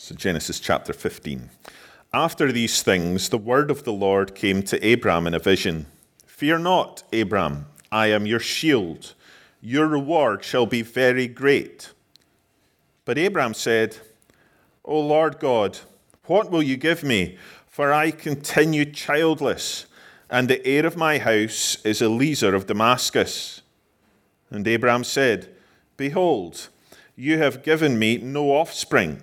So, Genesis chapter 15. After these things, the word of the Lord came to Abram in a vision Fear not, Abram, I am your shield. Your reward shall be very great. But Abram said, O Lord God, what will you give me? For I continue childless, and the heir of my house is Eliezer of Damascus. And Abram said, Behold, you have given me no offspring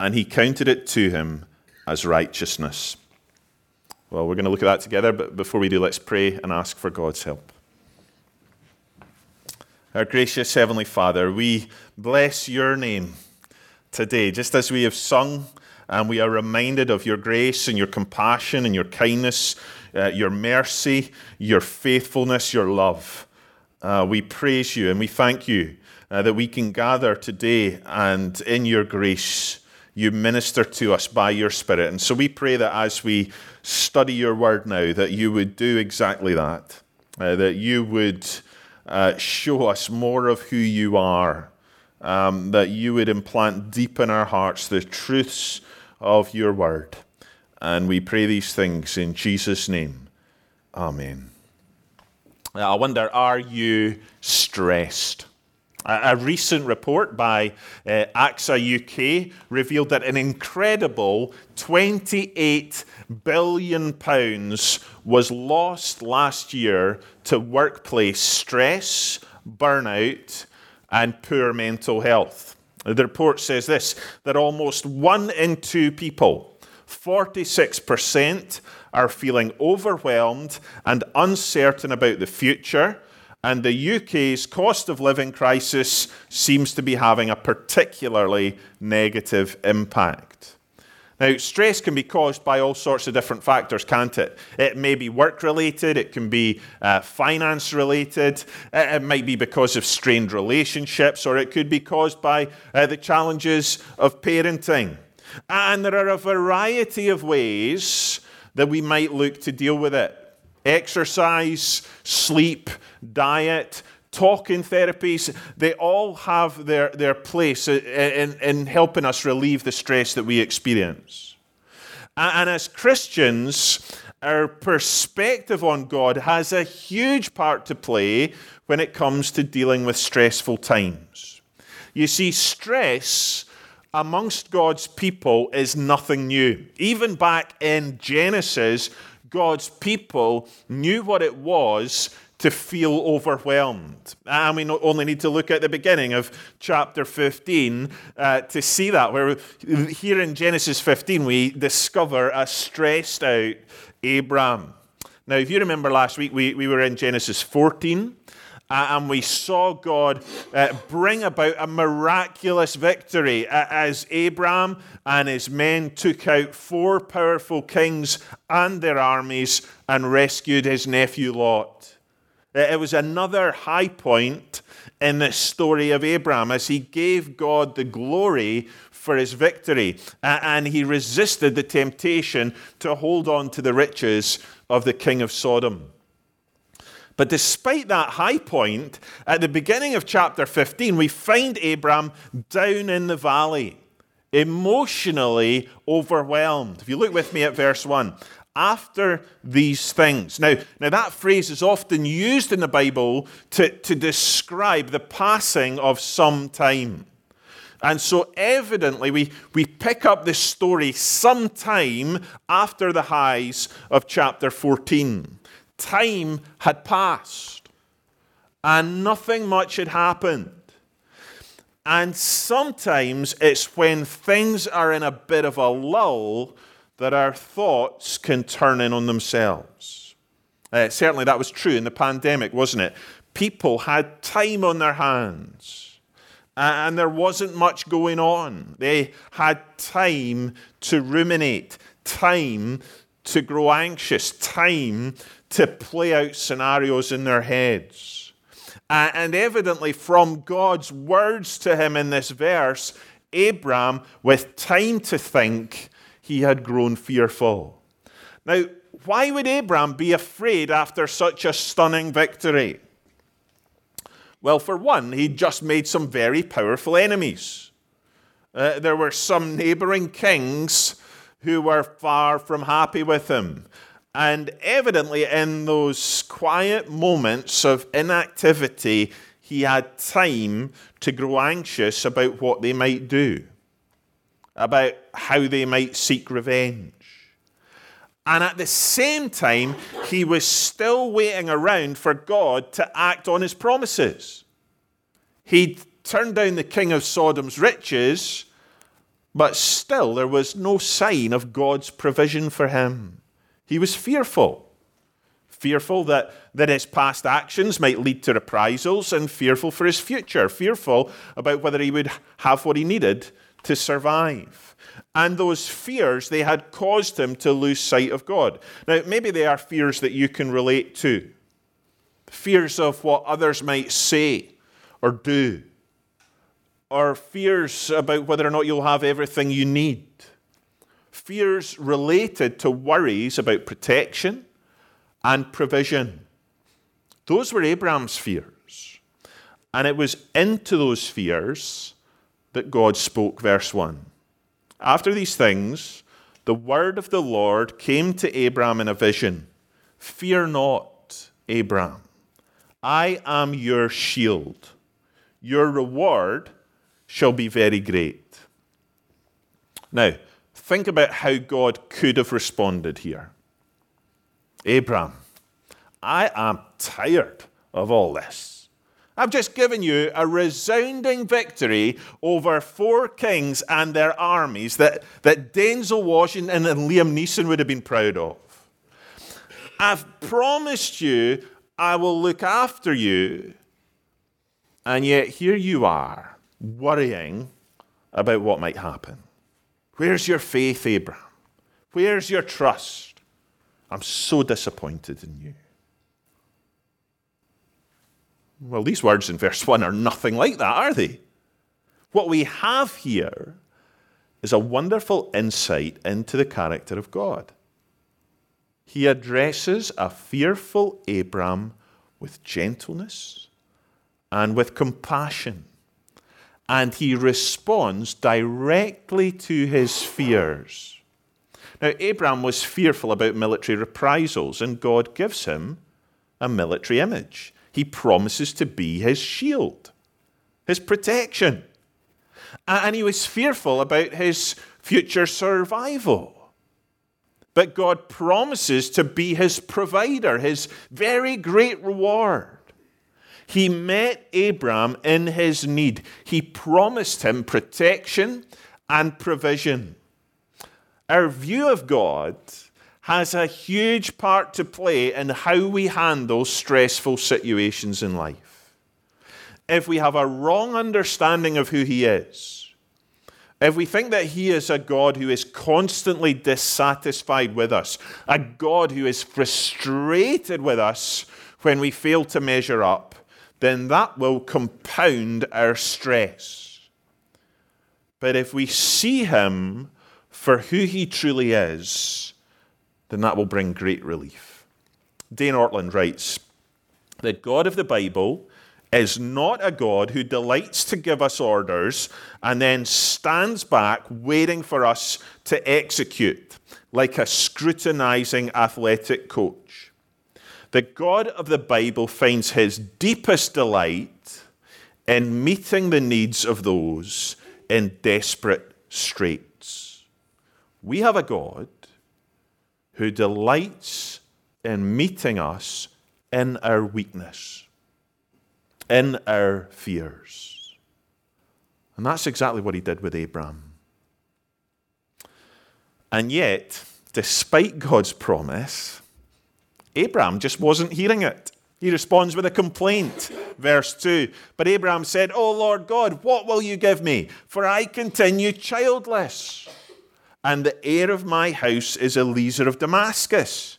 and he counted it to him as righteousness. Well, we're going to look at that together, but before we do, let's pray and ask for God's help. Our gracious Heavenly Father, we bless your name today, just as we have sung and we are reminded of your grace and your compassion and your kindness, uh, your mercy, your faithfulness, your love. Uh, we praise you and we thank you uh, that we can gather today and in your grace you minister to us by your Spirit. And so we pray that as we study your word now, that you would do exactly that, uh, that you would uh, show us more of who you are, um, that you would implant deep in our hearts the truths of your word. And we pray these things in Jesus' name. Amen. I wonder, are you stressed? A recent report by uh, AXA UK revealed that an incredible 28 billion pounds was lost last year to workplace stress, burnout, and poor mental health. The report says this that almost one in two people, 46%, are feeling overwhelmed and uncertain about the future and the UK's cost of living crisis seems to be having a particularly negative impact. Now, stress can be caused by all sorts of different factors, can't it? It may be work related, it can be uh, finance related, it might be because of strained relationships, or it could be caused by uh, the challenges of parenting. And there are a variety of ways that we might look to deal with it exercise, sleep, diet, talking therapies, they all have their, their place in, in helping us relieve the stress that we experience. And as Christians, our perspective on God has a huge part to play when it comes to dealing with stressful times. You see, stress amongst God's people is nothing new. Even back in Genesis, God's people knew what it was to feel overwhelmed. And we only need to look at the beginning of chapter 15 uh, to see that, where here in Genesis 15 we discover a stressed out Abram. Now, if you remember last week, we, we were in Genesis 14. And we saw God uh, bring about a miraculous victory as Abraham and his men took out four powerful kings and their armies and rescued his nephew Lot. Uh, it was another high point in the story of Abraham as he gave God the glory for his victory and he resisted the temptation to hold on to the riches of the king of Sodom. But despite that high point, at the beginning of chapter 15, we find Abram down in the valley, emotionally overwhelmed. If you look with me at verse 1, after these things. Now, now that phrase is often used in the Bible to, to describe the passing of some time. And so, evidently, we, we pick up this story sometime after the highs of chapter 14 time had passed and nothing much had happened. And sometimes it's when things are in a bit of a lull that our thoughts can turn in on themselves. Uh, certainly that was true in the pandemic, wasn't it? People had time on their hands and there wasn't much going on. They had time to ruminate, time to grow anxious, time to play out scenarios in their heads. And evidently, from God's words to him in this verse, Abram, with time to think, he had grown fearful. Now, why would Abram be afraid after such a stunning victory? Well, for one, he'd just made some very powerful enemies. Uh, there were some neighboring kings who were far from happy with him. And evidently, in those quiet moments of inactivity, he had time to grow anxious about what they might do, about how they might seek revenge. And at the same time, he was still waiting around for God to act on his promises. He'd turned down the king of Sodom's riches, but still there was no sign of God's provision for him. He was fearful. Fearful that, that his past actions might lead to reprisals, and fearful for his future, fearful about whether he would have what he needed to survive. And those fears, they had caused him to lose sight of God. Now, maybe they are fears that you can relate to fears of what others might say or do, or fears about whether or not you'll have everything you need, fears related to worries about protection and provision. Those were Abraham's fears. And it was into those fears that God spoke, verse 1. After these things, the word of the Lord came to Abram in a vision Fear not, Abram. I am your shield. Your reward shall be very great. Now, think about how God could have responded here. Abram, I am tired of all this. I've just given you a resounding victory over four kings and their armies that, that Denzel Washington and Liam Neeson would have been proud of. I've promised you I will look after you, and yet here you are worrying about what might happen. Where's your faith, Abraham? Where's your trust? I'm so disappointed in you. Well, these words in verse 1 are nothing like that, are they? What we have here is a wonderful insight into the character of God. He addresses a fearful Abram with gentleness and with compassion, and he responds directly to his fears. Now, Abram was fearful about military reprisals, and God gives him a military image he promises to be his shield, his protection. And he was fearful about his future survival. But God promises to be his provider, his very great reward. He met Abram in his need. He promised him protection and provision. Our view of God has a huge part to play in how we handle stressful situations in life. If we have a wrong understanding of who He is, if we think that He is a God who is constantly dissatisfied with us, a God who is frustrated with us when we fail to measure up, then that will compound our stress. But if we see Him for who He truly is, then that will bring great relief. Dane Ortlund writes The God of the Bible is not a God who delights to give us orders and then stands back waiting for us to execute like a scrutinizing athletic coach. The God of the Bible finds his deepest delight in meeting the needs of those in desperate straits. We have a God who delights in meeting us in our weakness, in our fears. And that's exactly what he did with Abraham. And yet, despite God's promise, Abraham just wasn't hearing it. He responds with a complaint. Verse 2 But Abraham said, O Lord God, what will you give me? For I continue childless. And the heir of my house is Eliezer of Damascus.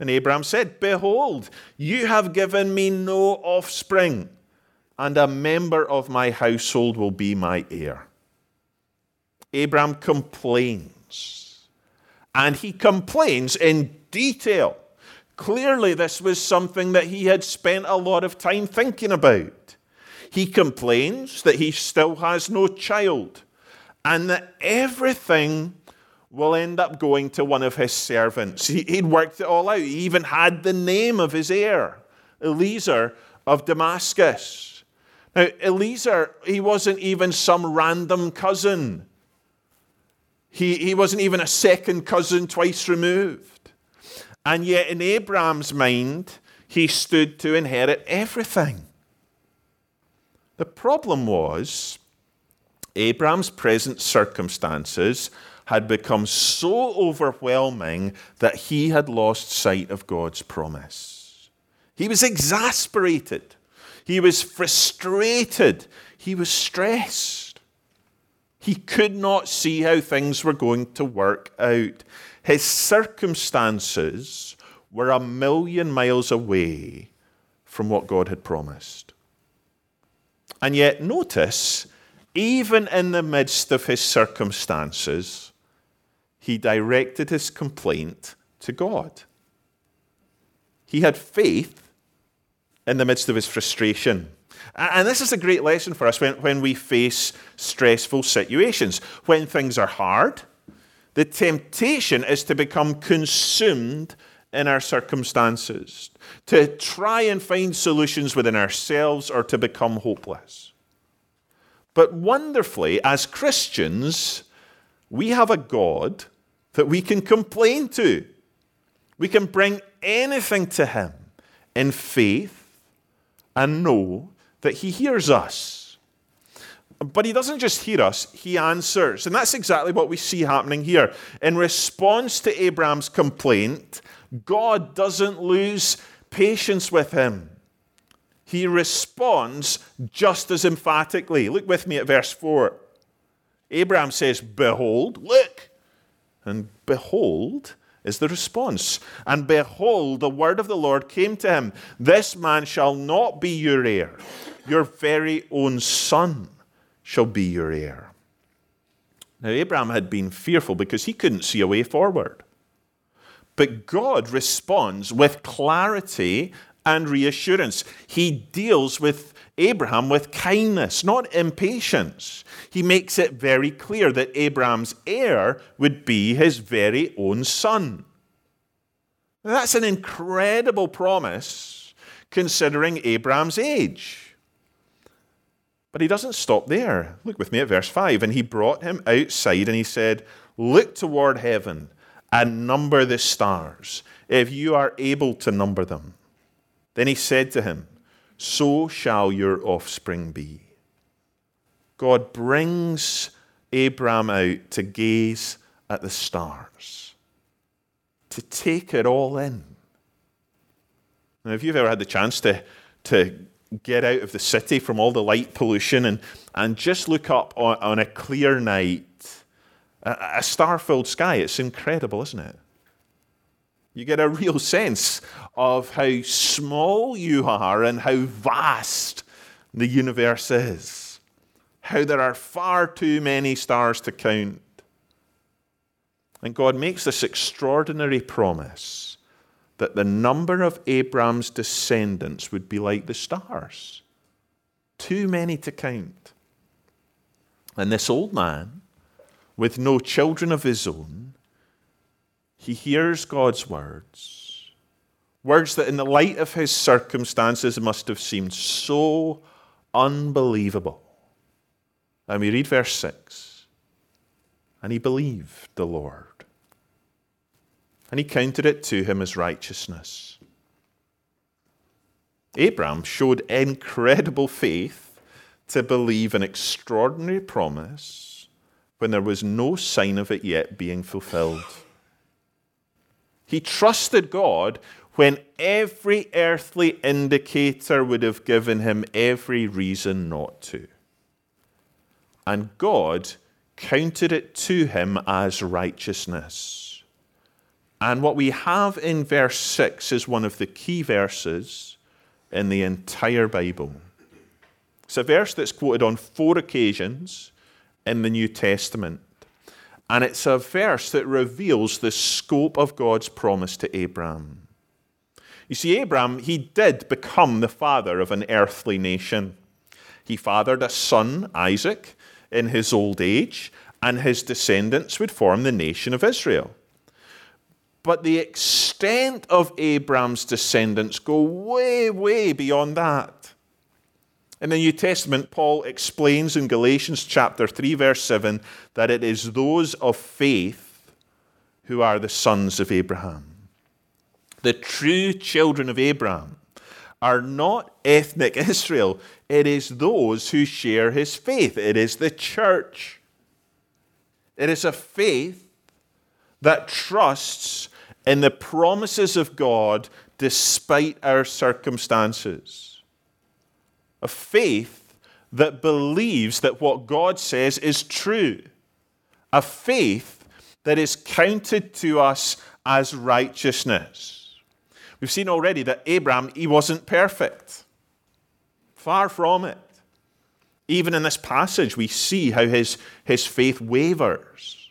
And Abraham said, Behold, you have given me no offspring, and a member of my household will be my heir. Abraham complains. And he complains in detail. Clearly, this was something that he had spent a lot of time thinking about. He complains that he still has no child and that everything will end up going to one of his servants. He'd worked it all out. He even had the name of his heir, Eliezer of Damascus. Now, Eliezer, he wasn't even some random cousin. He, he wasn't even a second cousin twice removed. And yet, in Abraham's mind, he stood to inherit everything. The problem was, Abraham's present circumstances had become so overwhelming that he had lost sight of God's promise. He was exasperated. He was frustrated. He was stressed. He could not see how things were going to work out. His circumstances were a million miles away from what God had promised. And yet, notice, even in the midst of his circumstances, he directed his complaint to God. He had faith in the midst of his frustration. And this is a great lesson for us when, when we face stressful situations. When things are hard, the temptation is to become consumed in our circumstances, to try and find solutions within ourselves or to become hopeless. But wonderfully, as Christians, we have a God that we can complain to. We can bring anything to Him in faith and know that He hears us. But he doesn't just hear us, he answers. And that's exactly what we see happening here. In response to Abraham's complaint, God doesn't lose patience with him. He responds just as emphatically. Look with me at verse 4. Abraham says, Behold, look. And behold is the response. And behold, the word of the Lord came to him This man shall not be your heir, your very own son shall be your heir. Now, Abraham had been fearful because he couldn't see a way forward. But God responds with clarity and reassurance. He deals with Abraham with kindness, not impatience. He makes it very clear that Abraham's heir would be his very own son. That's an incredible promise considering Abraham's age. But he doesn't stop there. Look with me at verse 5. And he brought him outside and he said, Look toward heaven and number the stars, if you are able to number them. Then he said to him, So shall your offspring be. God brings Abraham out to gaze at the stars, to take it all in. Now, if you've ever had the chance to, to get out of the city from all the light pollution and, and just look up on, on a clear night, a, a star filled sky. It's incredible, isn't it? You get a real sense of how small you are and how vast the universe is. How there are far too many stars to count. And God makes this extraordinary promise that the number of Abraham's descendants would be like the stars. Too many to count. And this old man, with no children of his own, he hears God's words. Words that, in the light of his circumstances, must have seemed so unbelievable. And we read verse 6 And he believed the Lord and he counted it to him as righteousness. Abraham showed incredible faith to believe an extraordinary promise when there was no sign of it yet being fulfilled. He trusted God when every earthly indicator would have given him every reason not to. And God counted it to him as righteousness. And what we have in verse 6 is one of the key verses in the entire Bible. It's a verse that's quoted on four occasions in the New Testament. And it's a verse that reveals the scope of God's promise to Abraham. You see, Abraham, he did become the father of an earthly nation. He fathered a son, Isaac, in his old age, and his descendants would form the nation of Israel. But the extent of Abraham's descendants go way, way beyond that. In the New Testament, Paul explains in Galatians chapter 3, verse 7, that it is those of faith who are the sons of Abraham. The true children of Abraham are not ethnic Israel, it is those who share his faith. It is the church. It is a faith that trusts in the promises of God despite our circumstances. A faith that believes that what God says is true. A faith that is counted to us as righteousness. We've seen already that Abraham, he wasn't perfect. Far from it. Even in this passage, we see how his, his faith wavers,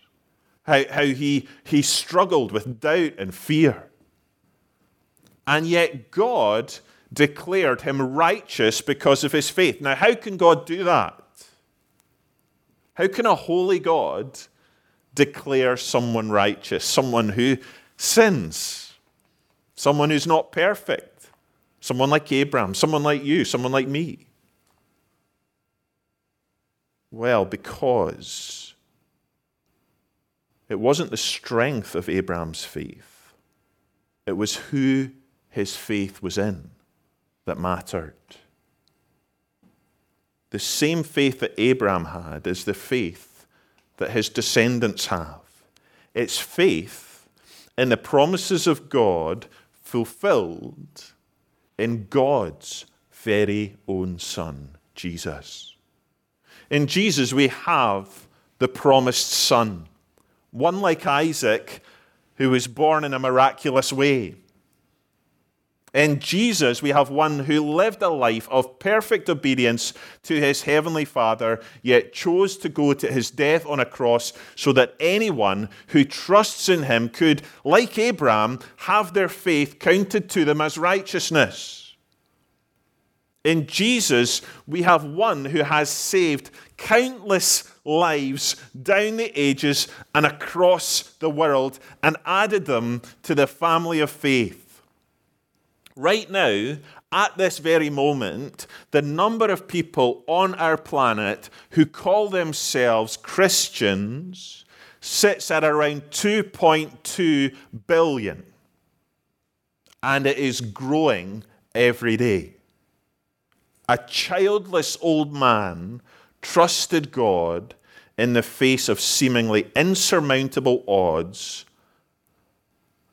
how, how he, he struggled with doubt and fear. And yet, God declared him righteous because of his faith. Now, how can God do that? How can a holy God declare someone righteous, someone who sins, someone who's not perfect, someone like Abraham, someone like you, someone like me? Well, because it wasn't the strength of Abraham's faith, it was who his faith was in that mattered. The same faith that Abraham had is the faith that his descendants have. It's faith in the promises of God fulfilled in God's very own Son, Jesus. In Jesus, we have the promised Son, one like Isaac, who was born in a miraculous way in Jesus, we have one who lived a life of perfect obedience to his heavenly Father, yet chose to go to his death on a cross so that anyone who trusts in him could, like Abraham, have their faith counted to them as righteousness. In Jesus, we have one who has saved countless lives down the ages and across the world and added them to the family of faith. Right now, at this very moment, the number of people on our planet who call themselves Christians sits at around 2.2 billion. And it is growing every day. A childless old man trusted God in the face of seemingly insurmountable odds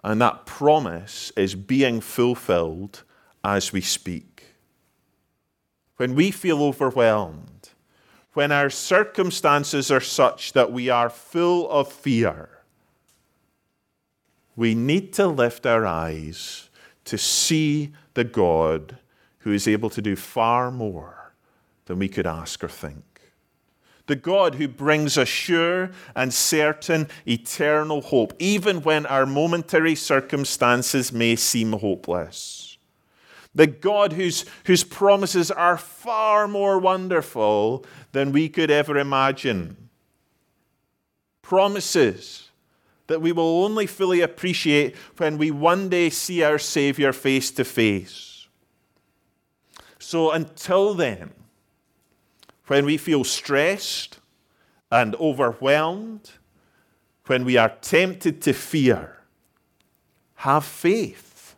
and that promise is being fulfilled as we speak. When we feel overwhelmed, when our circumstances are such that we are full of fear, we need to lift our eyes to see the God who is able to do far more than we could ask or think the God who brings a sure and certain eternal hope, even when our momentary circumstances may seem hopeless. The God whose, whose promises are far more wonderful than we could ever imagine. Promises that we will only fully appreciate when we one day see our Savior face to face. So until then, when we feel stressed and overwhelmed, when we are tempted to fear, have faith.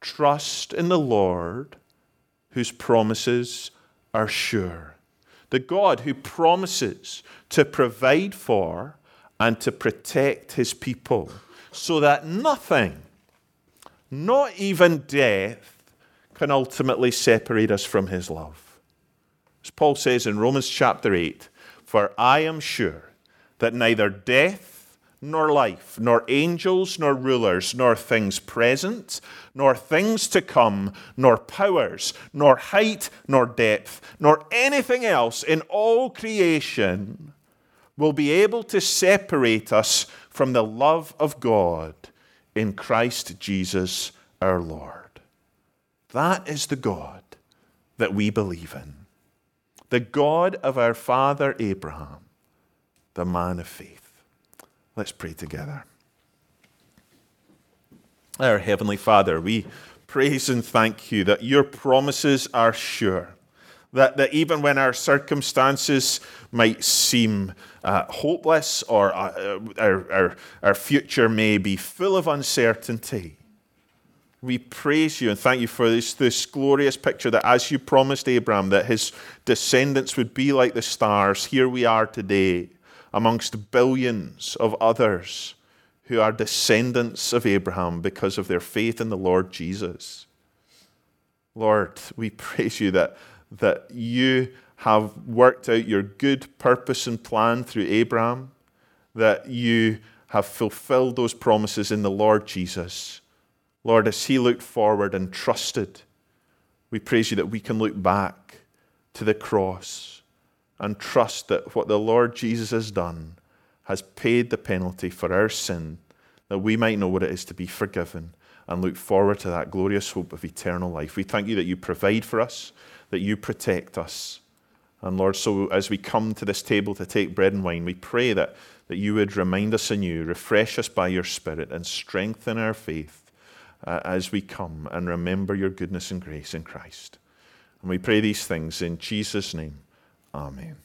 Trust in the Lord whose promises are sure. The God who promises to provide for and to protect his people so that nothing, not even death, can ultimately separate us from his love. As Paul says in Romans chapter 8, For I am sure that neither death, nor life, nor angels, nor rulers, nor things present, nor things to come, nor powers, nor height, nor depth, nor anything else in all creation will be able to separate us from the love of God in Christ Jesus our Lord. That is the God that we believe in. The God of our father Abraham, the man of faith. Let's pray together. Our Heavenly Father, we praise and thank you that your promises are sure. That, that even when our circumstances might seem uh, hopeless or uh, our, our, our future may be full of uncertainty, we praise you and thank you for this, this glorious picture that as you promised Abraham that his descendants would be like the stars, here we are today amongst billions of others who are descendants of Abraham because of their faith in the Lord Jesus. Lord, we praise you that, that you have worked out your good purpose and plan through Abraham, that you have fulfilled those promises in the Lord Jesus. Lord, as he looked forward and trusted, we praise you that we can look back to the cross and trust that what the Lord Jesus has done has paid the penalty for our sin, that we might know what it is to be forgiven and look forward to that glorious hope of eternal life. We thank you that you provide for us, that you protect us. And Lord, so as we come to this table to take bread and wine, we pray that, that you would remind us anew, refresh us by your Spirit, and strengthen our faith uh, as we come and remember your goodness and grace in Christ. And we pray these things in Jesus' name. Amen.